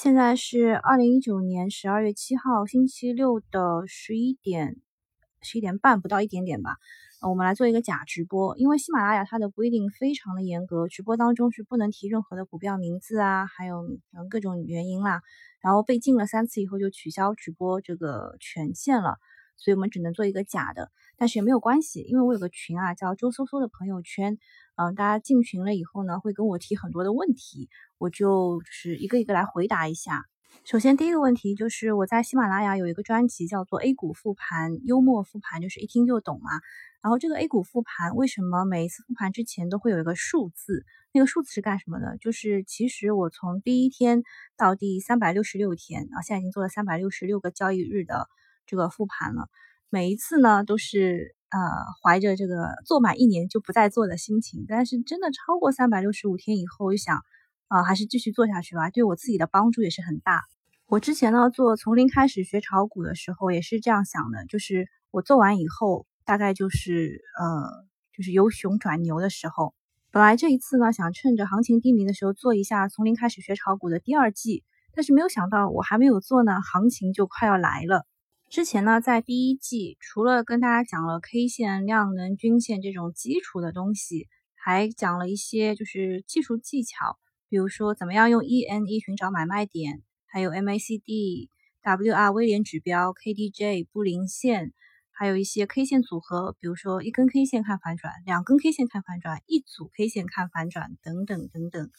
现在是二零一九年十二月七号星期六的十一点十一点半，不到一点点吧。我们来做一个假直播，因为喜马拉雅它的规定非常的严格，直播当中是不能提任何的股票名字啊，还有嗯各种原因啦。然后被禁了三次以后就取消直播这个权限了，所以我们只能做一个假的。但是也没有关系，因为我有个群啊，叫周搜搜的朋友圈。嗯，大家进群了以后呢，会跟我提很多的问题，我就是一个一个来回答一下。首先，第一个问题就是我在喜马拉雅有一个专辑叫做 A 股复盘，幽默复盘，就是一听就懂嘛。然后这个 A 股复盘为什么每一次复盘之前都会有一个数字？那个数字是干什么的？就是其实我从第一天到第三百六十六天啊，现在已经做了三百六十六个交易日的这个复盘了，每一次呢都是。呃，怀着这个做满一年就不再做的心情，但是真的超过三百六十五天以后，就想，啊，还是继续做下去吧，对我自己的帮助也是很大。我之前呢做从零开始学炒股的时候，也是这样想的，就是我做完以后，大概就是呃，就是由熊转牛的时候。本来这一次呢，想趁着行情低迷的时候做一下从零开始学炒股的第二季，但是没有想到我还没有做呢，行情就快要来了。之前呢，在第一季除了跟大家讲了 K 线、量能、均线这种基础的东西，还讲了一些就是技术技巧，比如说怎么样用 ENE 寻找买卖点，还有 MACD、WR 威廉指标、KDJ 布林线，还有一些 K 线组合，比如说一根 K 线看反转，两根 K 线看反转，一组 K 线看反转等等等等。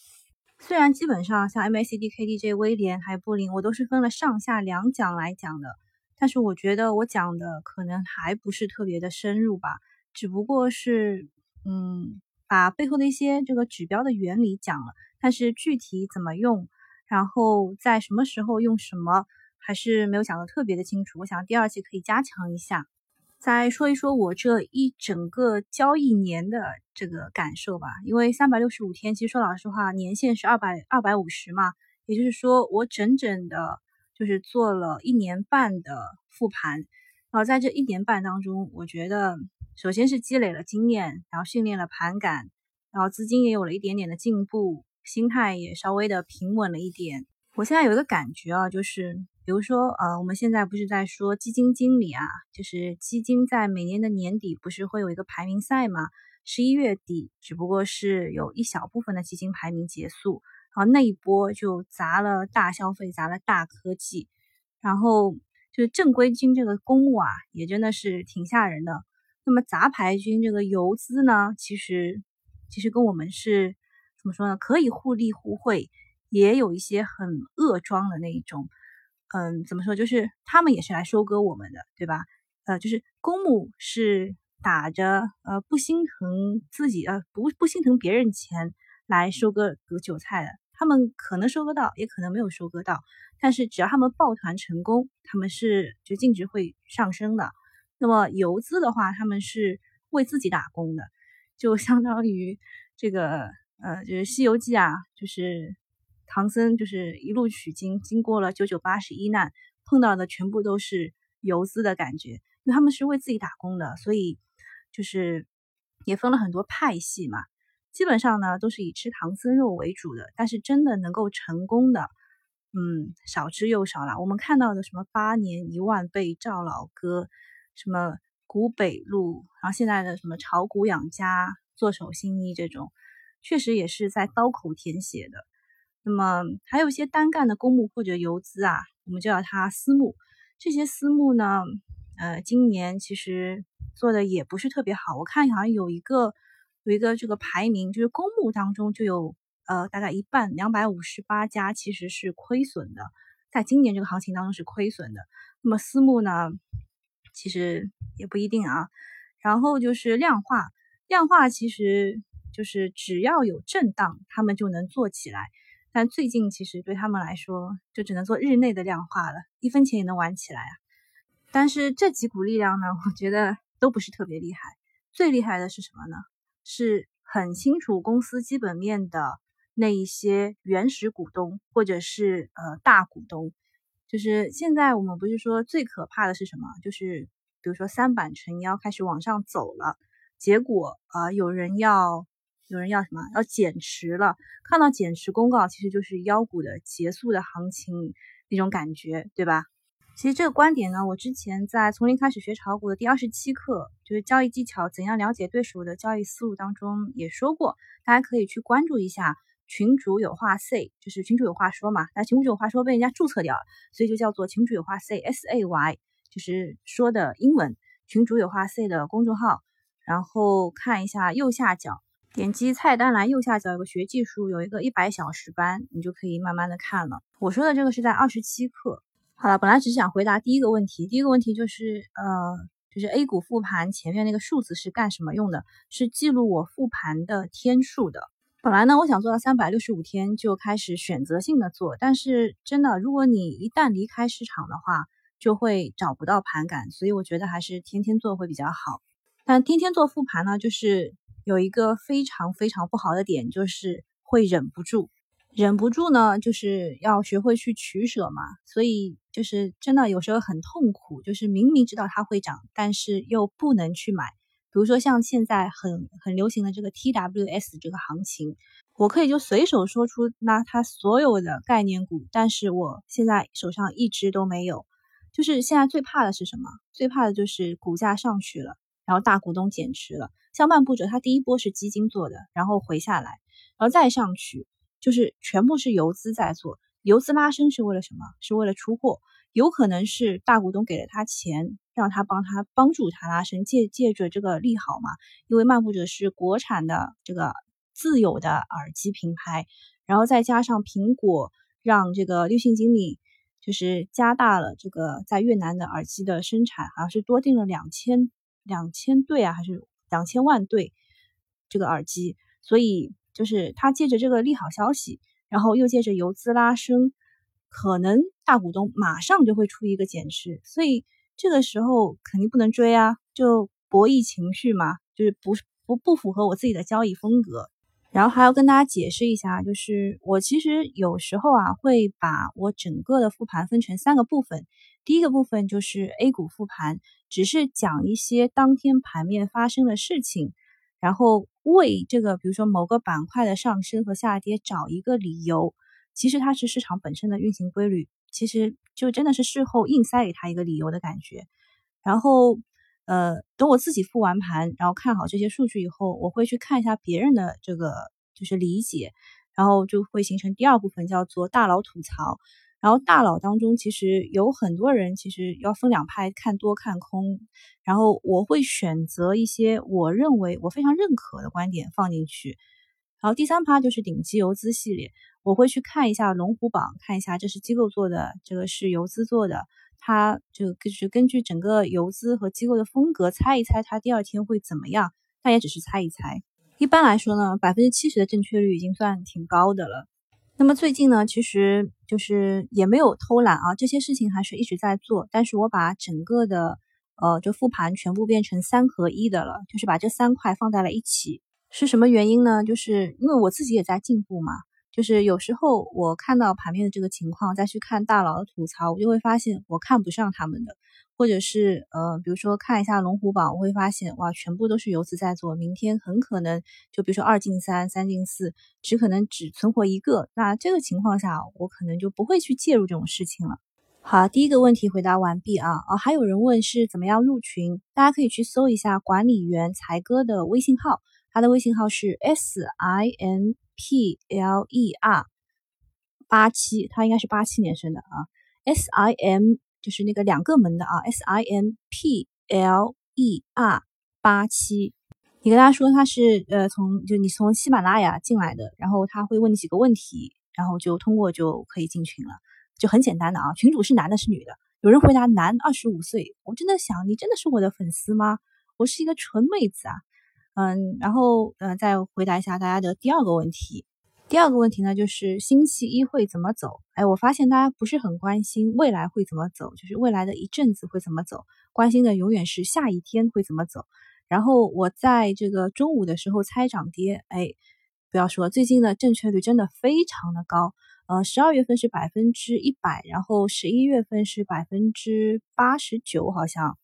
虽然基本上像 MACD、KDJ、威廉还有布林，我都是分了上下两讲来讲的。但是我觉得我讲的可能还不是特别的深入吧，只不过是嗯把背后的一些这个指标的原理讲了，但是具体怎么用，然后在什么时候用什么，还是没有讲的特别的清楚。我想第二期可以加强一下，再说一说我这一整个交易年的这个感受吧。因为三百六十五天，其实说老实话，年限是二百二百五十嘛，也就是说我整整的。就是做了一年半的复盘，然后在这一年半当中，我觉得首先是积累了经验，然后训练了盘感，然后资金也有了一点点的进步，心态也稍微的平稳了一点。我现在有一个感觉啊，就是比如说呃，我们现在不是在说基金经理啊，就是基金在每年的年底不是会有一个排名赛吗？十一月底只不过是有一小部分的基金排名结束。然后那一波就砸了大消费，砸了大科技，然后就是正规军这个公募啊，也真的是挺吓人的。那么杂牌军这个游资呢，其实其实跟我们是怎么说呢？可以互利互惠，也有一些很恶装的那一种。嗯，怎么说？就是他们也是来收割我们的，对吧？呃，就是公募是打着呃不心疼自己呃不不心疼别人钱。来收割割韭菜的，他们可能收割到，也可能没有收割到，但是只要他们抱团成功，他们是就净值会上升的。那么游资的话，他们是为自己打工的，就相当于这个呃，就是《西游记》啊，就是唐僧就是一路取经，经过了九九八十一难，碰到的全部都是游资的感觉，因为他们是为自己打工的，所以就是也分了很多派系嘛。基本上呢都是以吃唐僧肉为主的，但是真的能够成功的，嗯，少之又少了。我们看到的什么八年一万倍赵老哥，什么古北路，然后现在的什么炒股养家、做手心意这种，确实也是在刀口舔血的。那么还有一些单干的公募或者游资啊，我们叫它私募。这些私募呢，呃，今年其实做的也不是特别好。我看好像有一个。有一个这个排名，就是公募当中就有呃大概一半两百五十八家其实是亏损的，在今年这个行情当中是亏损的。那么私募呢，其实也不一定啊。然后就是量化，量化其实就是只要有震荡，他们就能做起来。但最近其实对他们来说，就只能做日内的量化了，一分钱也能玩起来啊。但是这几股力量呢，我觉得都不是特别厉害。最厉害的是什么呢？是很清楚公司基本面的那一些原始股东，或者是呃大股东，就是现在我们不是说最可怕的是什么？就是比如说三板成妖开始往上走了，结果啊有人要有人要什么要减持了，看到减持公告，其实就是妖股的结束的行情那种感觉，对吧？其实这个观点呢，我之前在从零开始学炒股的第二十七课，就是交易技巧怎样了解对手的交易思路当中也说过，大家可以去关注一下。群主有话 say，就是群主有话说嘛。那群主有话说被人家注册掉了，所以就叫做群主有话 say S A Y，就是说的英文。群主有话 say 的公众号，然后看一下右下角，点击菜单栏右下角有个学技术，有一个一百小时班，你就可以慢慢的看了。我说的这个是在二十七课。好了，本来只是想回答第一个问题，第一个问题就是呃，就是 A 股复盘前面那个数字是干什么用的？是记录我复盘的天数的。本来呢，我想做到三百六十五天就开始选择性的做，但是真的，如果你一旦离开市场的话，就会找不到盘感，所以我觉得还是天天做会比较好。但天天做复盘呢，就是有一个非常非常不好的点，就是会忍不住。忍不住呢，就是要学会去取舍嘛，所以就是真的有时候很痛苦，就是明明知道它会涨，但是又不能去买。比如说像现在很很流行的这个 TWS 这个行情，我可以就随手说出那它所有的概念股，但是我现在手上一只都没有。就是现在最怕的是什么？最怕的就是股价上去了，然后大股东减持了。像漫步者，它第一波是基金做的，然后回下来，然后再上去。就是全部是游资在做，游资拉升是为了什么？是为了出货，有可能是大股东给了他钱，让他帮他帮助他拉升，借借着这个利好嘛。因为漫步者是国产的这个自有的耳机品牌，然后再加上苹果让这个立讯精密就是加大了这个在越南的耳机的生产，好像是多订了两千两千对啊，还是两千万对这个耳机，所以。就是他借着这个利好消息，然后又借着游资拉升，可能大股东马上就会出一个减持，所以这个时候肯定不能追啊，就博弈情绪嘛，就是不不不符合我自己的交易风格。然后还要跟大家解释一下，就是我其实有时候啊会把我整个的复盘分成三个部分，第一个部分就是 A 股复盘，只是讲一些当天盘面发生的事情。然后为这个，比如说某个板块的上升和下跌找一个理由，其实它是市场本身的运行规律，其实就真的是事后硬塞给他一个理由的感觉。然后，呃，等我自己复完盘，然后看好这些数据以后，我会去看一下别人的这个就是理解，然后就会形成第二部分，叫做大佬吐槽。然后大佬当中其实有很多人，其实要分两派，看多看空。然后我会选择一些我认为我非常认可的观点放进去。然后第三趴就是顶级游资系列，我会去看一下龙虎榜，看一下这是机构做的，这个是游资做的，它就就是根据整个游资和机构的风格猜一猜它第二天会怎么样，但也只是猜一猜。一般来说呢，百分之七十的正确率已经算挺高的了。那么最近呢，其实就是也没有偷懒啊，这些事情还是一直在做。但是我把整个的呃，就复盘全部变成三合一的了，就是把这三块放在了一起。是什么原因呢？就是因为我自己也在进步嘛。就是有时候我看到盘面的这个情况，再去看大佬的吐槽，我就会发现我看不上他们的。或者是呃，比如说看一下龙虎榜，我会发现哇，全部都是游资在做，明天很可能就比如说二进三，三进四，只可能只存活一个。那这个情况下，我可能就不会去介入这种事情了。好，第一个问题回答完毕啊。哦，还有人问是怎么样入群，大家可以去搜一下管理员才哥的微信号，他的微信号是 S I N P L E R 八七，他应该是八七年生的啊，S I M。就是那个两个门的啊，S I M P L E R 八七，你跟他说他是呃从就你从喜马拉雅进来的，然后他会问你几个问题，然后就通过就可以进群了，就很简单的啊。群主是男的，是女的？有人回答男，二十五岁。我真的想，你真的是我的粉丝吗？我是一个纯妹子啊，嗯，然后呃再回答一下大家的第二个问题。第二个问题呢，就是星期一会怎么走？哎，我发现大家不是很关心未来会怎么走，就是未来的一阵子会怎么走，关心的永远是下一天会怎么走。然后我在这个中午的时候猜涨跌，哎，不要说，最近的正确率真的非常的高，呃，十二月份是百分之一百，然后十一月份是百分之八十九，好像。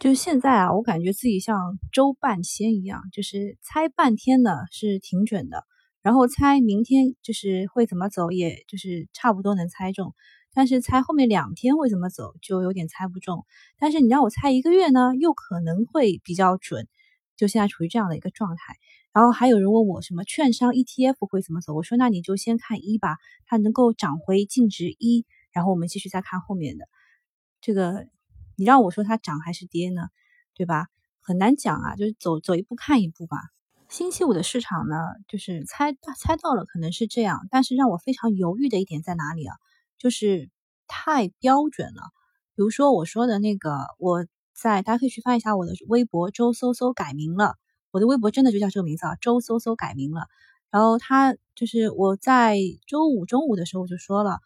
就是现在啊，我感觉自己像周半仙一样，就是猜半天呢是挺准的，然后猜明天就是会怎么走，也就是差不多能猜中。但是猜后面两天会怎么走，就有点猜不中。但是你让我猜一个月呢，又可能会比较准。就现在处于这样的一个状态。然后还有人问我什么券商 ETF 会怎么走，我说那你就先看一吧，它能够涨回净值一，然后我们继续再看后面的。这个你让我说它涨还是跌呢，对吧？很难讲啊，就是走走一步看一步吧。星期五的市场呢，就是猜猜到了可能是这样，但是让我非常犹豫的一点在哪里啊？就是太标准了。比如说我说的那个，我在大家可以去翻一下我的微博，周搜搜改名了。我的微博真的就叫这个名字啊，周搜搜改名了。然后他就是我在周五中午的时候就说了，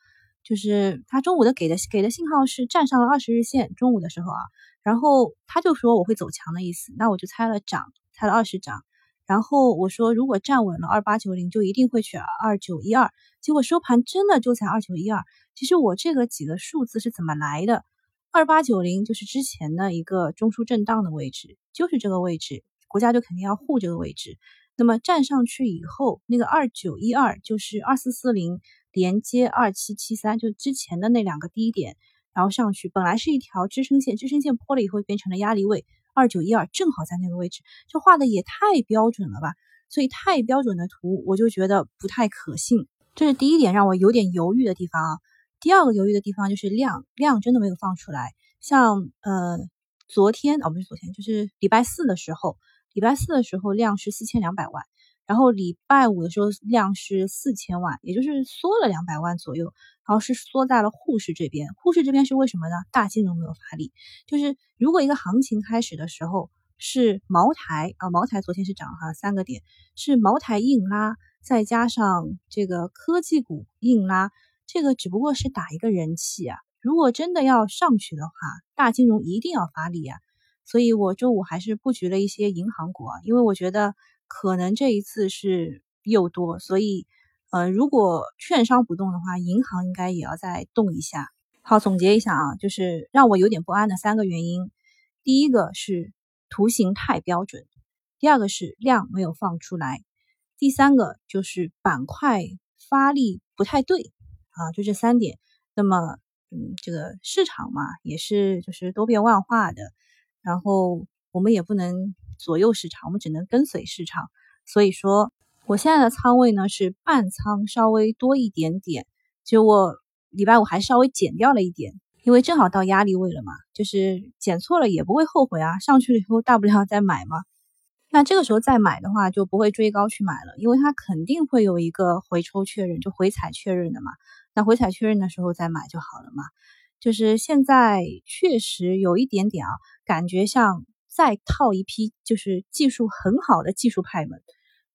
就是他中午的给的给的信号是站上了二十日线，中午的时候啊，然后他就说我会走强的意思，那我就猜了涨，猜了二十涨。然后我说如果站稳了二八九零，就一定会去二九一二。结果收盘真的就在二九一二。其实我这个几个数字是怎么来的？二八九零就是之前的一个中枢震荡的位置，就是这个位置。国家就肯定要护这个位置，那么站上去以后，那个二九一二就是二四四零连接二七七三，就之前的那两个低点，然后上去，本来是一条支撑线，支撑线破了以后变成了压力位，二九一二正好在那个位置，这画的也太标准了吧？所以太标准的图，我就觉得不太可信，这是第一点让我有点犹豫的地方啊。第二个犹豫的地方就是量，量真的没有放出来，像呃昨天哦不是昨天，就是礼拜四的时候。礼拜四的时候量是四千两百万，然后礼拜五的时候量是四千万，也就是缩了两百万左右，然后是缩在了沪市这边。沪市这边是为什么呢？大金融没有发力，就是如果一个行情开始的时候是茅台啊，茅台昨天是涨哈三个点，是茅台硬拉，再加上这个科技股硬拉，这个只不过是打一个人气啊。如果真的要上去的话，大金融一定要发力啊。所以我周五还是布局了一些银行股啊，因为我觉得可能这一次是又多，所以呃，如果券商不动的话，银行应该也要再动一下。好，总结一下啊，就是让我有点不安的三个原因：第一个是图形太标准，第二个是量没有放出来，第三个就是板块发力不太对啊，就这三点。那么，嗯，这个市场嘛，也是就是多变万化的。然后我们也不能左右市场，我们只能跟随市场。所以说，我现在的仓位呢是半仓，稍微多一点点。就我礼拜五还稍微减掉了一点，因为正好到压力位了嘛，就是减错了也不会后悔啊。上去了以后大不了再买嘛。那这个时候再买的话，就不会追高去买了，因为它肯定会有一个回抽确认，就回踩确认的嘛。那回踩确认的时候再买就好了嘛。就是现在确实有一点点啊，感觉像再套一批，就是技术很好的技术派们，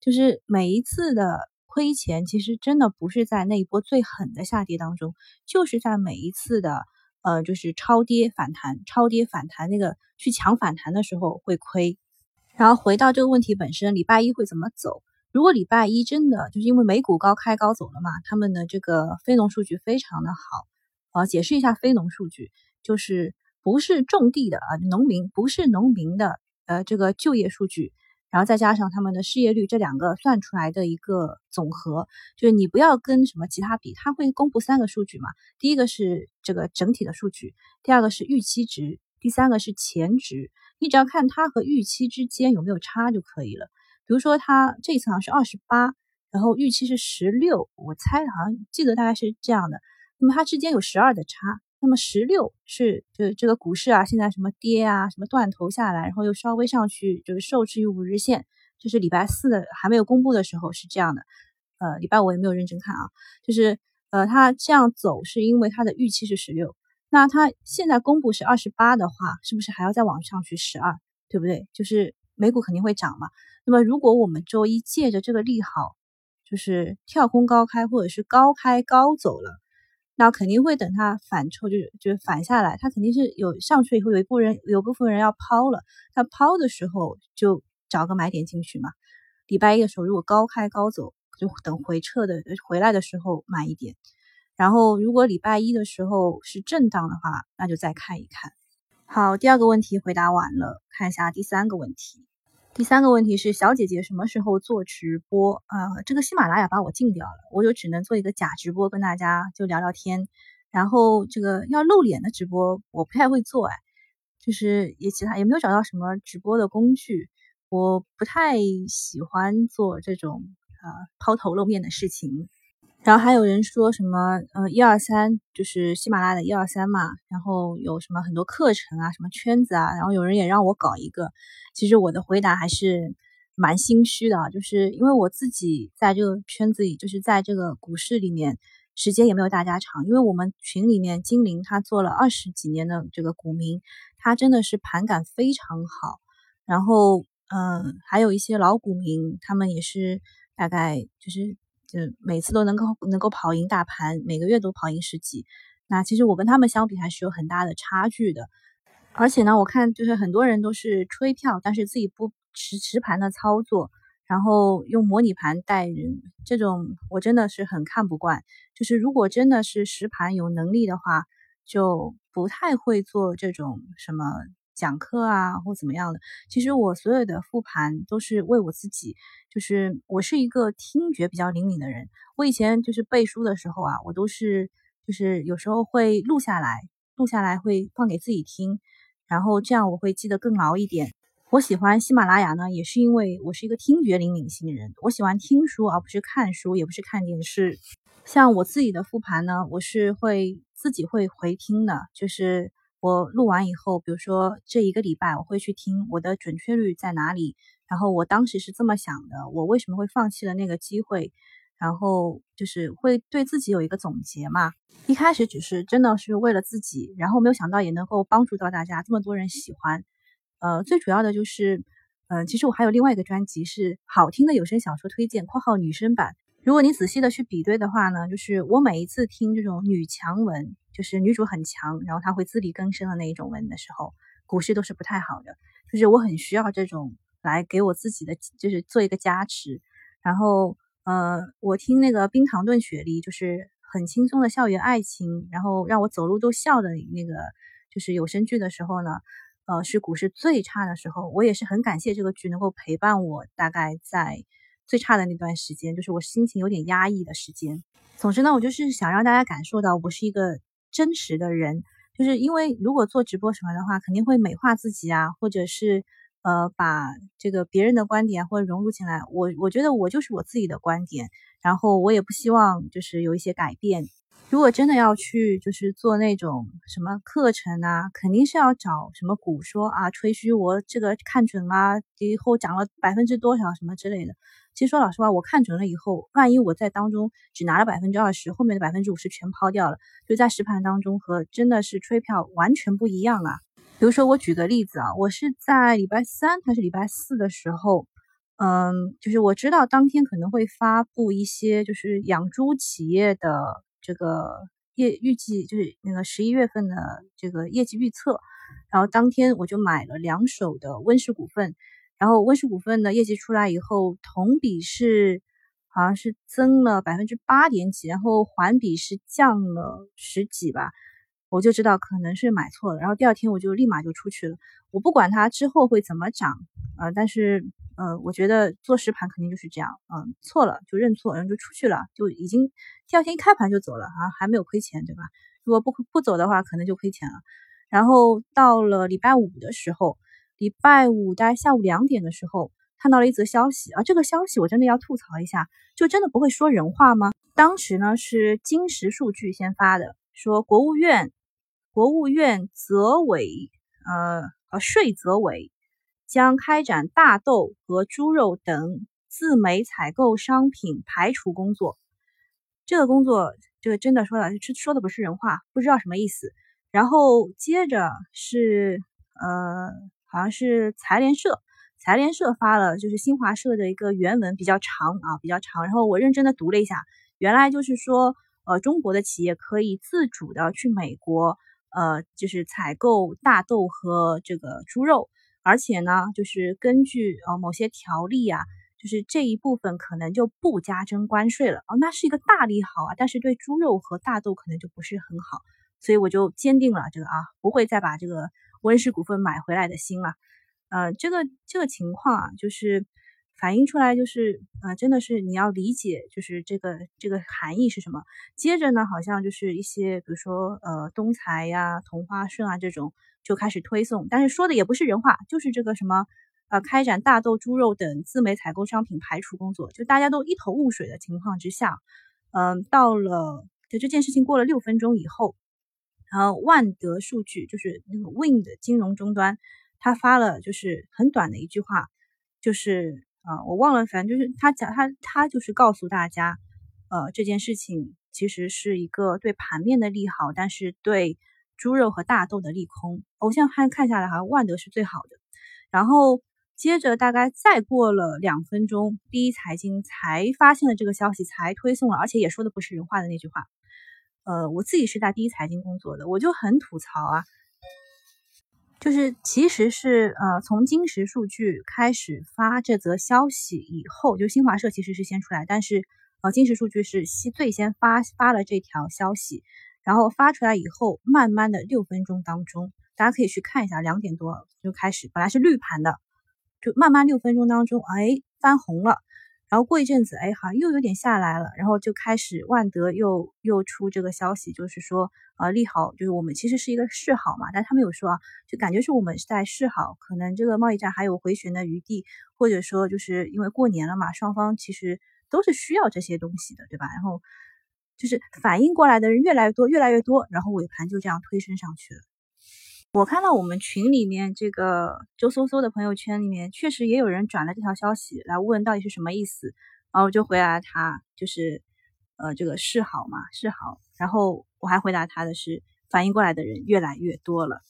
就是每一次的亏钱，其实真的不是在那一波最狠的下跌当中，就是在每一次的呃，就是超跌反弹、超跌反弹那个去抢反弹的时候会亏。然后回到这个问题本身，礼拜一会怎么走？如果礼拜一真的就是因为美股高开高走了嘛，他们的这个非农数据非常的好。啊，解释一下非农数据，就是不是种地的啊，农民不是农民的，呃，这个就业数据，然后再加上他们的失业率，这两个算出来的一个总和，就是你不要跟什么其他比，他会公布三个数据嘛，第一个是这个整体的数据，第二个是预期值，第三个是前值，你只要看它和预期之间有没有差就可以了。比如说它这一次好像是二十八，然后预期是十六，我猜好像记得大概是这样的。那么它之间有十二的差，那么十六是就这个股市啊，现在什么跌啊，什么断头下来，然后又稍微上去，就是受制于五日线，就是礼拜四的还没有公布的时候是这样的，呃，礼拜五也没有认真看啊，就是呃它这样走是因为它的预期是十六，那它现在公布是二十八的话，是不是还要再往上去十二，对不对？就是美股肯定会涨嘛。那么如果我们周一借着这个利好，就是跳空高开或者是高开高走了。那肯定会等它反抽，就是就是反下来，它肯定是有上去以后有一部分人有部分人要抛了，它抛的时候就找个买点进去嘛。礼拜一的时候如果高开高走，就等回撤的回来的时候买一点。然后如果礼拜一的时候是震荡的话，那就再看一看。好，第二个问题回答完了，看一下第三个问题。第三个问题是小姐姐什么时候做直播？啊，这个喜马拉雅把我禁掉了，我就只能做一个假直播，跟大家就聊聊天。然后这个要露脸的直播，我不太会做，哎，就是也其他也没有找到什么直播的工具，我不太喜欢做这种呃抛头露面的事情。然后还有人说什么，呃，一二三就是喜马拉雅的一二三嘛，然后有什么很多课程啊，什么圈子啊，然后有人也让我搞一个，其实我的回答还是蛮心虚的，就是因为我自己在这个圈子里，就是在这个股市里面时间也没有大家长，因为我们群里面精灵他做了二十几年的这个股民，他真的是盘感非常好，然后嗯，还有一些老股民，他们也是大概就是。就每次都能够能够跑赢大盘，每个月都跑赢十几，那其实我跟他们相比还是有很大的差距的。而且呢，我看就是很多人都是吹票，但是自己不持持盘的操作，然后用模拟盘带人，这种我真的是很看不惯。就是如果真的是实盘有能力的话，就不太会做这种什么。讲课啊，或怎么样的？其实我所有的复盘都是为我自己，就是我是一个听觉比较灵敏的人。我以前就是背书的时候啊，我都是就是有时候会录下来，录下来会放给自己听，然后这样我会记得更牢一点。我喜欢喜马拉雅呢，也是因为我是一个听觉灵敏型人，我喜欢听书而不是看书，也不是看电视。像我自己的复盘呢，我是会自己会回听的，就是。我录完以后，比如说这一个礼拜，我会去听我的准确率在哪里，然后我当时是这么想的，我为什么会放弃了那个机会，然后就是会对自己有一个总结嘛。一开始只是真的是为了自己，然后没有想到也能够帮助到大家，这么多人喜欢。呃，最主要的就是，嗯，其实我还有另外一个专辑是好听的有声小说推荐（括号女生版）。如果你仔细的去比对的话呢，就是我每一次听这种女强文。就是女主很强，然后她会自力更生的那一种文的时候，股市都是不太好的。就是我很需要这种来给我自己的，就是做一个加持。然后，呃，我听那个冰糖炖雪梨，就是很轻松的校园爱情，然后让我走路都笑的那个，就是有声剧的时候呢，呃，是股市最差的时候。我也是很感谢这个剧能够陪伴我，大概在最差的那段时间，就是我心情有点压抑的时间。总之呢，我就是想让大家感受到我是一个。真实的人，就是因为如果做直播什么的话，肯定会美化自己啊，或者是呃把这个别人的观点或者融入进来。我我觉得我就是我自己的观点，然后我也不希望就是有一些改变。如果真的要去就是做那种什么课程啊，肯定是要找什么股说啊吹嘘我这个看准了，以后涨了百分之多少什么之类的。其实说老实话，我看准了以后，万一我在当中只拿了百分之二十，后面的百分之五十全抛掉了，就在实盘当中和真的是吹票完全不一样啊。比如说我举个例子啊，我是在礼拜三还是礼拜四的时候，嗯，就是我知道当天可能会发布一些就是养猪企业的这个业预计，就是那个十一月份的这个业绩预测，然后当天我就买了两手的温氏股份。然后温氏股份的业绩出来以后，同比是好像是增了百分之八点几，然后环比是降了十几吧，我就知道可能是买错了。然后第二天我就立马就出去了，我不管它之后会怎么涨，呃，但是呃，我觉得做实盘肯定就是这样，嗯，错了就认错，然后就出去了，就已经第二天一开盘就走了啊，还没有亏钱，对吧？如果不不走的话，可能就亏钱了。然后到了礼拜五的时候。礼拜五大概下午两点的时候，看到了一则消息啊，这个消息我真的要吐槽一下，就真的不会说人话吗？当时呢是金石数据先发的，说国务院国务院则委呃呃税则委将开展大豆和猪肉等自美采购商品排除工作。这个工作，这个真的说了，说的不是人话，不知道什么意思。然后接着是呃。好像是财联社，财联社发了就是新华社的一个原文，比较长啊，比较长。然后我认真的读了一下，原来就是说，呃，中国的企业可以自主的去美国，呃，就是采购大豆和这个猪肉，而且呢，就是根据呃某些条例啊，就是这一部分可能就不加征关税了。哦，那是一个大利好啊，但是对猪肉和大豆可能就不是很好，所以我就坚定了这个啊，不会再把这个。温氏股份买回来的心了。呃，这个这个情况啊，就是反映出来，就是呃，真的是你要理解，就是这个这个含义是什么。接着呢，好像就是一些，比如说呃，东财呀、同花顺啊这种就开始推送，但是说的也不是人话，就是这个什么呃，开展大豆、猪肉等自美采购商品排除工作，就大家都一头雾水的情况之下，嗯，到了就这件事情过了六分钟以后，然后万德数据就是那个 Win 的金融终端。他发了就是很短的一句话，就是啊，我忘了，反正就是他讲他他就是告诉大家，呃，这件事情其实是一个对盘面的利好，但是对猪肉和大豆的利空。我现在看看下来，好像万德是最好的。然后接着大概再过了两分钟，第一财经才发现了这个消息，才推送了，而且也说的不是人话的那句话。呃，我自己是在第一财经工作的，我就很吐槽啊。就是其实是呃，从金石数据开始发这则消息以后，就新华社其实是先出来，但是呃，金石数据是先最先发发了这条消息，然后发出来以后，慢慢的六分钟当中，大家可以去看一下，两点多就开始，本来是绿盘的，就慢慢六分钟当中，哎，翻红了。然后过一阵子，哎，好像又有点下来了，然后就开始万德又又出这个消息，就是说，呃，利好，就是我们其实是一个示好嘛，但他没有说啊，就感觉是我们是在示好，可能这个贸易战还有回旋的余地，或者说就是因为过年了嘛，双方其实都是需要这些东西的，对吧？然后就是反应过来的人越来越多，越来越多，然后尾盘就这样推升上去了。我看到我们群里面这个周搜搜的朋友圈里面，确实也有人转了这条消息来问到底是什么意思，然后我就回答他，就是呃这个是好嘛是好，然后我还回答他的是反应过来的人越来越多了。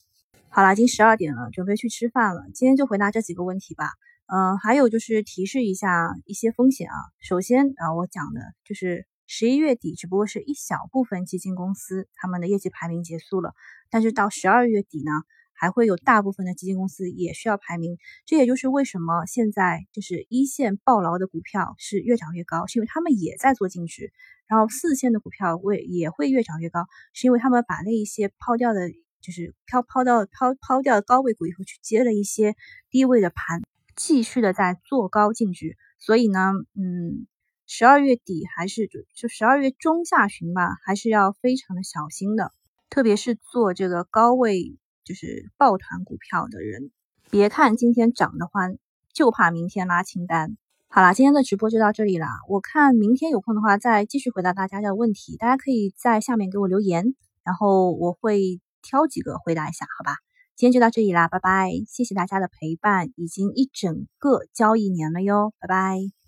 好了，已经十二点了，准备去吃饭了。今天就回答这几个问题吧。嗯，还有就是提示一下一些风险啊。首先啊，我讲的就是。十一月底只不过是一小部分基金公司他们的业绩排名结束了，但是到十二月底呢，还会有大部分的基金公司也需要排名。这也就是为什么现在就是一线暴牢的股票是越涨越高，是因为他们也在做净值，然后四线的股票会也会越涨越高，是因为他们把那一些抛掉的，就是抛抛到抛抛掉高位股以后去接了一些低位的盘，继续的在做高净值，所以呢，嗯。十二月底还是就就十二月中下旬吧，还是要非常的小心的，特别是做这个高位就是抱团股票的人，别看今天涨得欢，就怕明天拉清单。好啦，今天的直播就到这里啦，我看明天有空的话再继续回答大家的问题，大家可以在下面给我留言，然后我会挑几个回答一下，好吧？今天就到这里啦，拜拜，谢谢大家的陪伴，已经一整个交易年了哟，拜拜。